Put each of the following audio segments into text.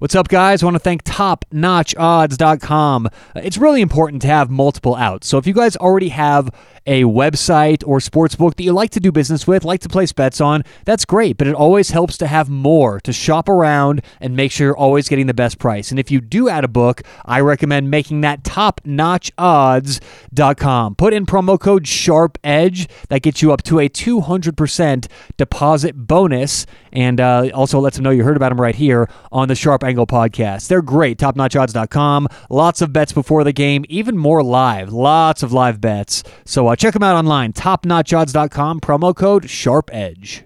What's up, guys? I want to thank TopNotchOdds.com. It's really important to have multiple outs. So if you guys already have a website or sportsbook that you like to do business with, like to place bets on, that's great. But it always helps to have more to shop around and make sure you're always getting the best price. And if you do add a book, I recommend making that TopNotchOdds.com. Put in promo code SharpEdge. That gets you up to a 200% deposit bonus. And uh, also lets them know you heard about them right here on the Sharp Angle podcast. They're great. TopNotchOdds.com. Lots of bets before the game, even more live. Lots of live bets. So uh, check them out online. TopNotchOdds.com. Promo code Sharp Edge.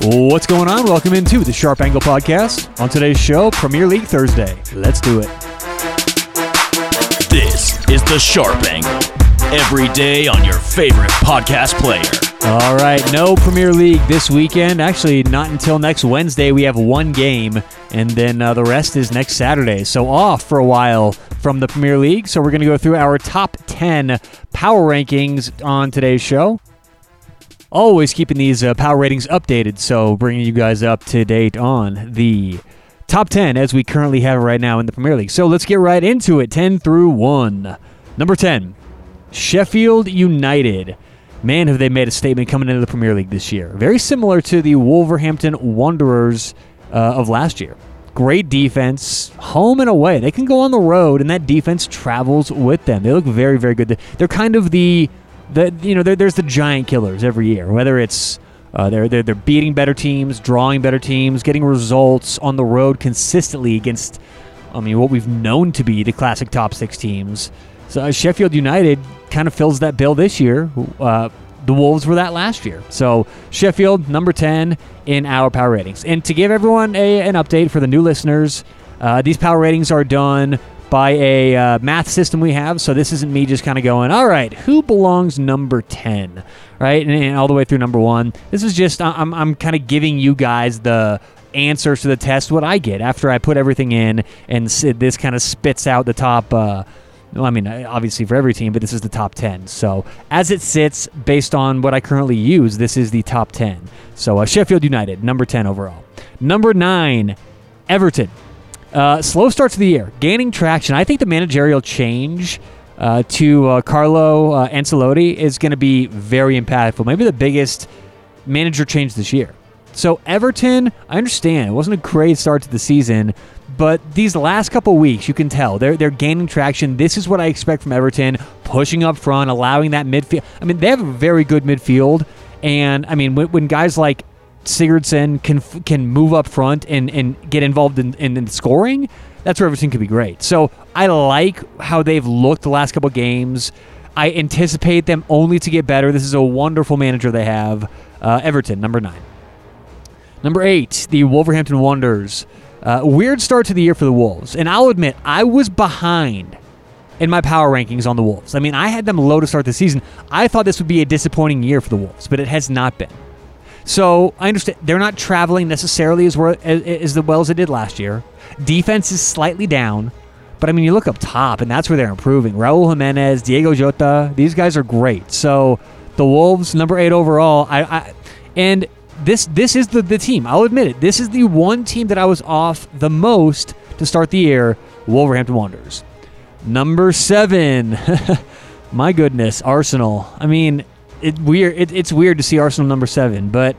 What's going on? Welcome into the Sharp Angle podcast. On today's show, Premier League Thursday. Let's do it. This is the Sharp Angle. Every day on your favorite podcast player. All right, no Premier League this weekend. Actually, not until next Wednesday. We have one game, and then uh, the rest is next Saturday. So off for a while from the Premier League. So we're going to go through our top 10 power rankings on today's show. Always keeping these uh, power ratings updated, so bringing you guys up to date on the top 10 as we currently have it right now in the Premier League. So let's get right into it 10 through 1. Number 10, Sheffield United. Man, have they made a statement coming into the Premier League this year. Very similar to the Wolverhampton Wanderers uh, of last year. Great defense, home and away. They can go on the road, and that defense travels with them. They look very, very good. They're kind of the, the you know, there's the giant killers every year. Whether it's uh, they're, they're they're beating better teams, drawing better teams, getting results on the road consistently against, I mean, what we've known to be the classic top six teams. So uh, Sheffield United kind of fills that bill this year. Uh, the Wolves were that last year. So Sheffield, number 10 in our power ratings. And to give everyone a, an update for the new listeners, uh, these power ratings are done by a uh, math system we have. So this isn't me just kind of going, all right, who belongs number 10, right? And, and all the way through number one. This is just, I'm, I'm kind of giving you guys the answers to the test, what I get after I put everything in, and this kind of spits out the top. Uh, I mean, obviously for every team, but this is the top 10. So as it sits, based on what I currently use, this is the top 10. So uh, Sheffield United, number 10 overall. Number 9, Everton. Uh, slow start to the year, gaining traction. I think the managerial change uh, to uh, Carlo uh, Ancelotti is going to be very impactful. Maybe the biggest manager change this year. So Everton, I understand it wasn't a great start to the season, but these last couple weeks, you can tell they're they're gaining traction. This is what I expect from Everton, pushing up front, allowing that midfield. I mean, they have a very good midfield, and I mean, when, when guys like Sigurdsson can can move up front and, and get involved in, in, in scoring, that's where Everton could be great. So I like how they've looked the last couple games. I anticipate them only to get better. This is a wonderful manager they have. Uh, Everton, number nine. Number eight, the Wolverhampton Wanderers. Uh, weird start to the year for the Wolves. And I'll admit, I was behind in my power rankings on the Wolves. I mean, I had them low to start the season. I thought this would be a disappointing year for the Wolves, but it has not been. So I understand they're not traveling necessarily as well as, as well as they did last year. Defense is slightly down, but I mean, you look up top, and that's where they're improving. Raul Jimenez, Diego Jota, these guys are great. So the Wolves, number eight overall, I, I and this this is the, the team. I'll admit it. This is the one team that I was off the most to start the year. Wolverhampton Wanderers. Number seven. My goodness, Arsenal. I mean, it weird. It, it's weird to see Arsenal number seven, but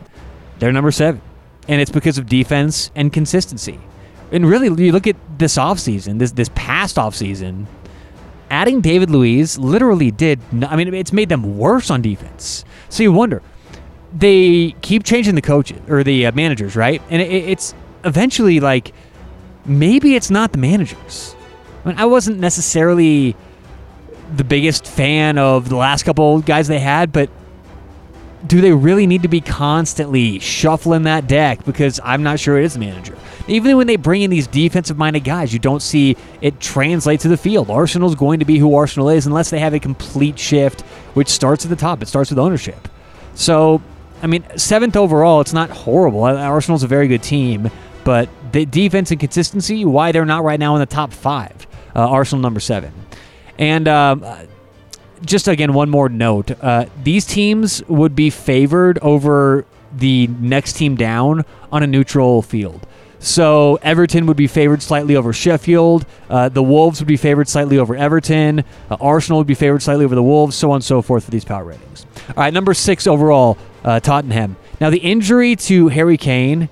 they're number seven, and it's because of defense and consistency. And really, you look at this offseason, this this past offseason, adding David Luiz literally did. I mean, it's made them worse on defense. So you wonder they keep changing the coaches or the uh, managers, right? And it, it's eventually like maybe it's not the managers. I, mean, I wasn't necessarily the biggest fan of the last couple guys they had, but do they really need to be constantly shuffling that deck? Because I'm not sure it is the manager. Even when they bring in these defensive minded guys, you don't see it translate to the field. Arsenal's going to be who Arsenal is unless they have a complete shift, which starts at the top. It starts with ownership. So I mean, seventh overall, it's not horrible. Arsenal's a very good team, but the defense and consistency, why they're not right now in the top five. Uh, Arsenal number seven. And um, just again, one more note: uh, these teams would be favored over the next team down on a neutral field. So Everton would be favored slightly over Sheffield. Uh, the Wolves would be favored slightly over Everton. Uh, Arsenal would be favored slightly over the Wolves, so on and so forth for these power ratings. All right, number six overall, uh, Tottenham. Now, the injury to Harry Kane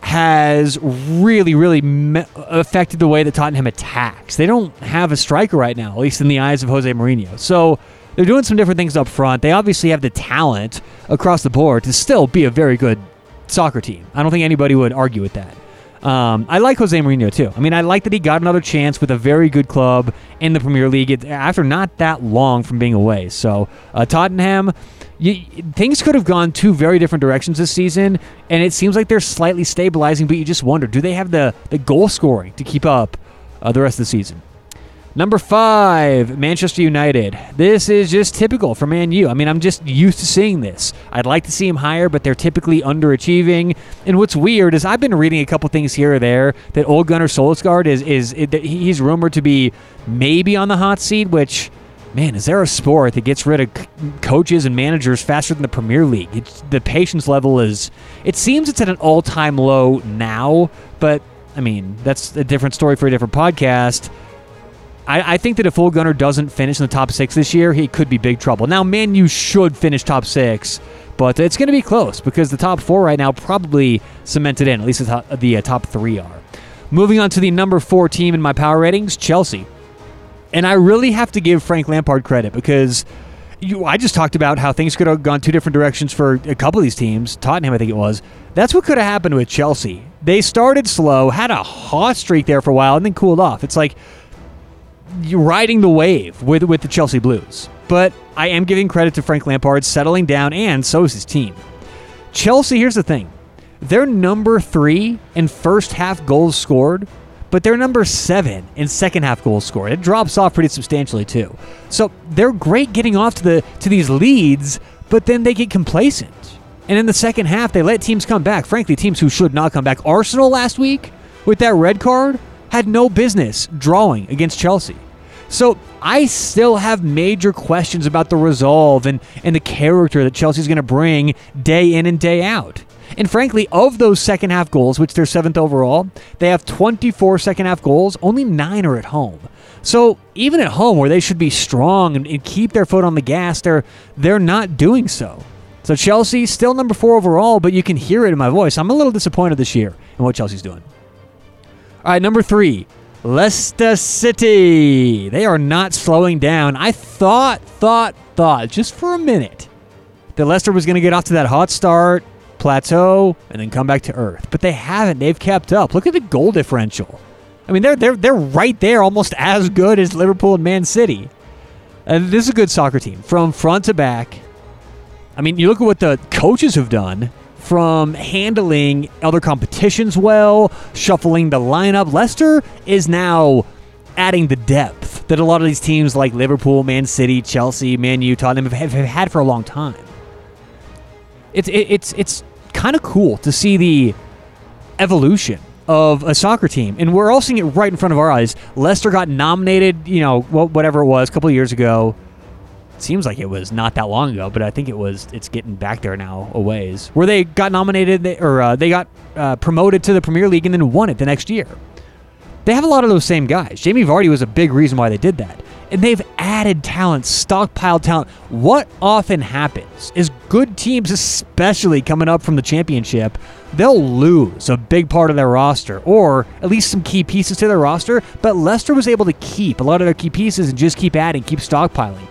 has really, really me- affected the way that Tottenham attacks. They don't have a striker right now, at least in the eyes of Jose Mourinho. So they're doing some different things up front. They obviously have the talent across the board to still be a very good soccer team. I don't think anybody would argue with that. Um, I like Jose Mourinho too. I mean, I like that he got another chance with a very good club in the Premier League after not that long from being away. So uh, Tottenham, you, things could have gone two very different directions this season, and it seems like they're slightly stabilizing. But you just wonder, do they have the the goal scoring to keep up uh, the rest of the season? Number five, Manchester United. This is just typical for Man U. I mean, I'm just used to seeing this. I'd like to see them higher, but they're typically underachieving. And what's weird is I've been reading a couple things here or there that Ole Gunnar Solskjaer is is, is he's rumored to be maybe on the hot seat. Which, man, is there a sport that gets rid of coaches and managers faster than the Premier League? It's, the patience level is. It seems it's at an all time low now, but I mean that's a different story for a different podcast. I, I, think that if Ole Gunnar doesn't finish in the top six this year, he could be big trouble. Now, Man U should finish top six, but it's going to be close because the top four right now probably cemented in. At least the top, the uh, top three are. Moving on to the number four team in my power ratings, Chelsea. And I really have to give Frank Lampard credit because you, I just talked about how things could have gone two different directions for a couple of these teams. Tottenham, I think it was. That's what could have happened with Chelsea. They started slow, had a hot streak there for a while, and then cooled off. It's like you're riding the wave with with the Chelsea Blues. But I am giving credit to Frank Lampard settling down, and so is his team. Chelsea, here's the thing: they're number three in first half goals scored, but they're number seven in second half goals scored. It drops off pretty substantially too. So they're great getting off to the to these leads, but then they get complacent. And in the second half, they let teams come back. Frankly, teams who should not come back. Arsenal last week with that red card had no business drawing against Chelsea. So I still have major questions about the resolve and, and the character that Chelsea's going to bring day in and day out. And frankly, of those second half goals, which they're seventh overall, they have 24 second half goals, only nine are at home. So even at home, where they should be strong and, and keep their foot on the gas, they're they're not doing so. So Chelsea still number four overall, but you can hear it in my voice. I'm a little disappointed this year in what Chelsea's doing. All right, number three, Leicester City. They are not slowing down. I thought, thought, thought, just for a minute, that Leicester was going to get off to that hot start, plateau, and then come back to earth. But they haven't. They've kept up. Look at the goal differential. I mean, they're they're they're right there, almost as good as Liverpool and Man City. And this is a good soccer team from front to back. I mean, you look at what the coaches have done from handling other competitions well, shuffling the lineup. Leicester is now adding the depth that a lot of these teams like Liverpool, Man City, Chelsea, Man U, Tottenham have, have had for a long time. It's it, it's it's kind of cool to see the evolution of a soccer team, and we're all seeing it right in front of our eyes. Leicester got nominated, you know, whatever it was, a couple years ago seems like it was not that long ago, but I think it was. It's getting back there now a ways. Where they got nominated or uh, they got uh, promoted to the Premier League and then won it the next year. They have a lot of those same guys. Jamie Vardy was a big reason why they did that. And they've added talent, stockpiled talent. What often happens is good teams, especially coming up from the championship, they'll lose a big part of their roster or at least some key pieces to their roster. But Leicester was able to keep a lot of their key pieces and just keep adding, keep stockpiling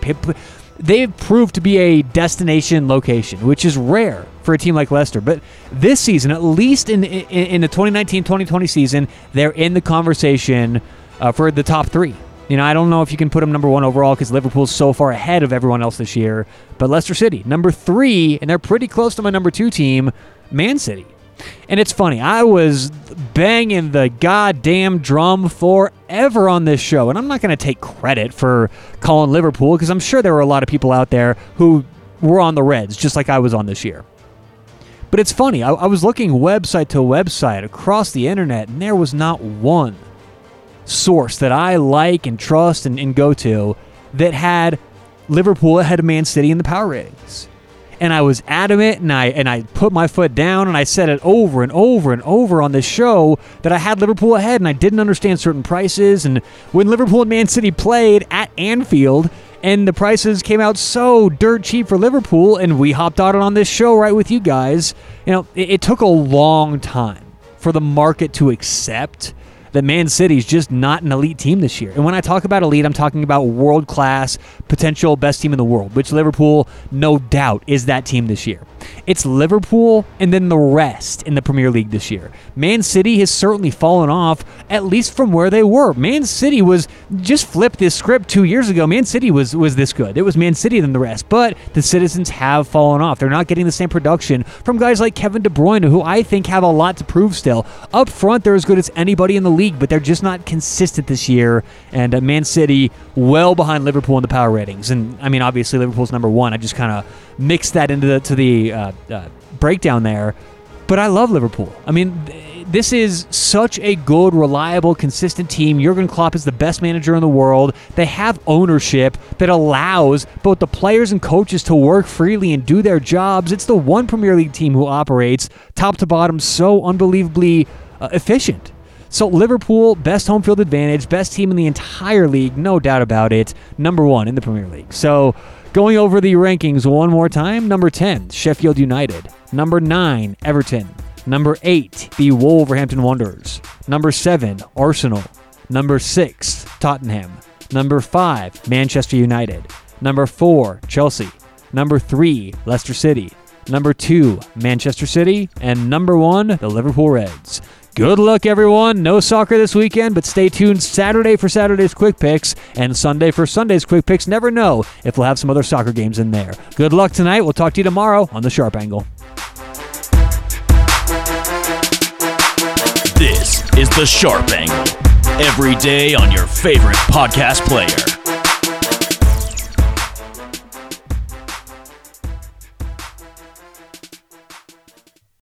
they've proved to be a destination location, which is rare for a team like Leicester. But this season, at least in in, in the 2019-2020 season, they're in the conversation uh, for the top three. You know, I don't know if you can put them number one overall because Liverpool's so far ahead of everyone else this year. But Leicester City, number three, and they're pretty close to my number two team, Man City. And it's funny, I was banging the goddamn drum forever on this show, and I'm not going to take credit for calling Liverpool because I'm sure there were a lot of people out there who were on the Reds just like I was on this year. But it's funny, I, I was looking website to website across the internet, and there was not one source that I like and trust and, and go to that had Liverpool ahead of Man City in the power ratings. And I was adamant and I and I put my foot down and I said it over and over and over on this show that I had Liverpool ahead and I didn't understand certain prices and when Liverpool and Man City played at Anfield and the prices came out so dirt cheap for Liverpool and we hopped on it on this show right with you guys. You know, it, it took a long time for the market to accept that Man City's just not an elite team this year. And when I talk about elite, I'm talking about world class, potential best team in the world, which Liverpool, no doubt, is that team this year. It's Liverpool and then the rest in the Premier League this year. Man City has certainly fallen off, at least from where they were. Man City was just flipped this script two years ago. Man City was was this good. It was Man City than the rest, but the Citizens have fallen off. They're not getting the same production from guys like Kevin De Bruyne, who I think have a lot to prove still. Up front, they're as good as anybody in the league, but they're just not consistent this year. And uh, Man City well behind Liverpool in the power ratings. And I mean, obviously Liverpool's number one. I just kind of mixed that into the to uh, uh, breakdown there. But I love Liverpool. I mean, this is such a good, reliable, consistent team. Jurgen Klopp is the best manager in the world. They have ownership that allows both the players and coaches to work freely and do their jobs. It's the one Premier League team who operates top to bottom so unbelievably uh, efficient. So Liverpool, best home field advantage, best team in the entire league, no doubt about it. Number one in the Premier League. So Going over the rankings one more time number 10, Sheffield United. Number 9, Everton. Number 8, the Wolverhampton Wanderers. Number 7, Arsenal. Number 6, Tottenham. Number 5, Manchester United. Number 4, Chelsea. Number 3, Leicester City. Number 2, Manchester City. And number 1, the Liverpool Reds. Good luck, everyone. No soccer this weekend, but stay tuned Saturday for Saturday's quick picks and Sunday for Sunday's quick picks. Never know if we'll have some other soccer games in there. Good luck tonight. We'll talk to you tomorrow on The Sharp Angle. This is The Sharp Angle. Every day on your favorite podcast player.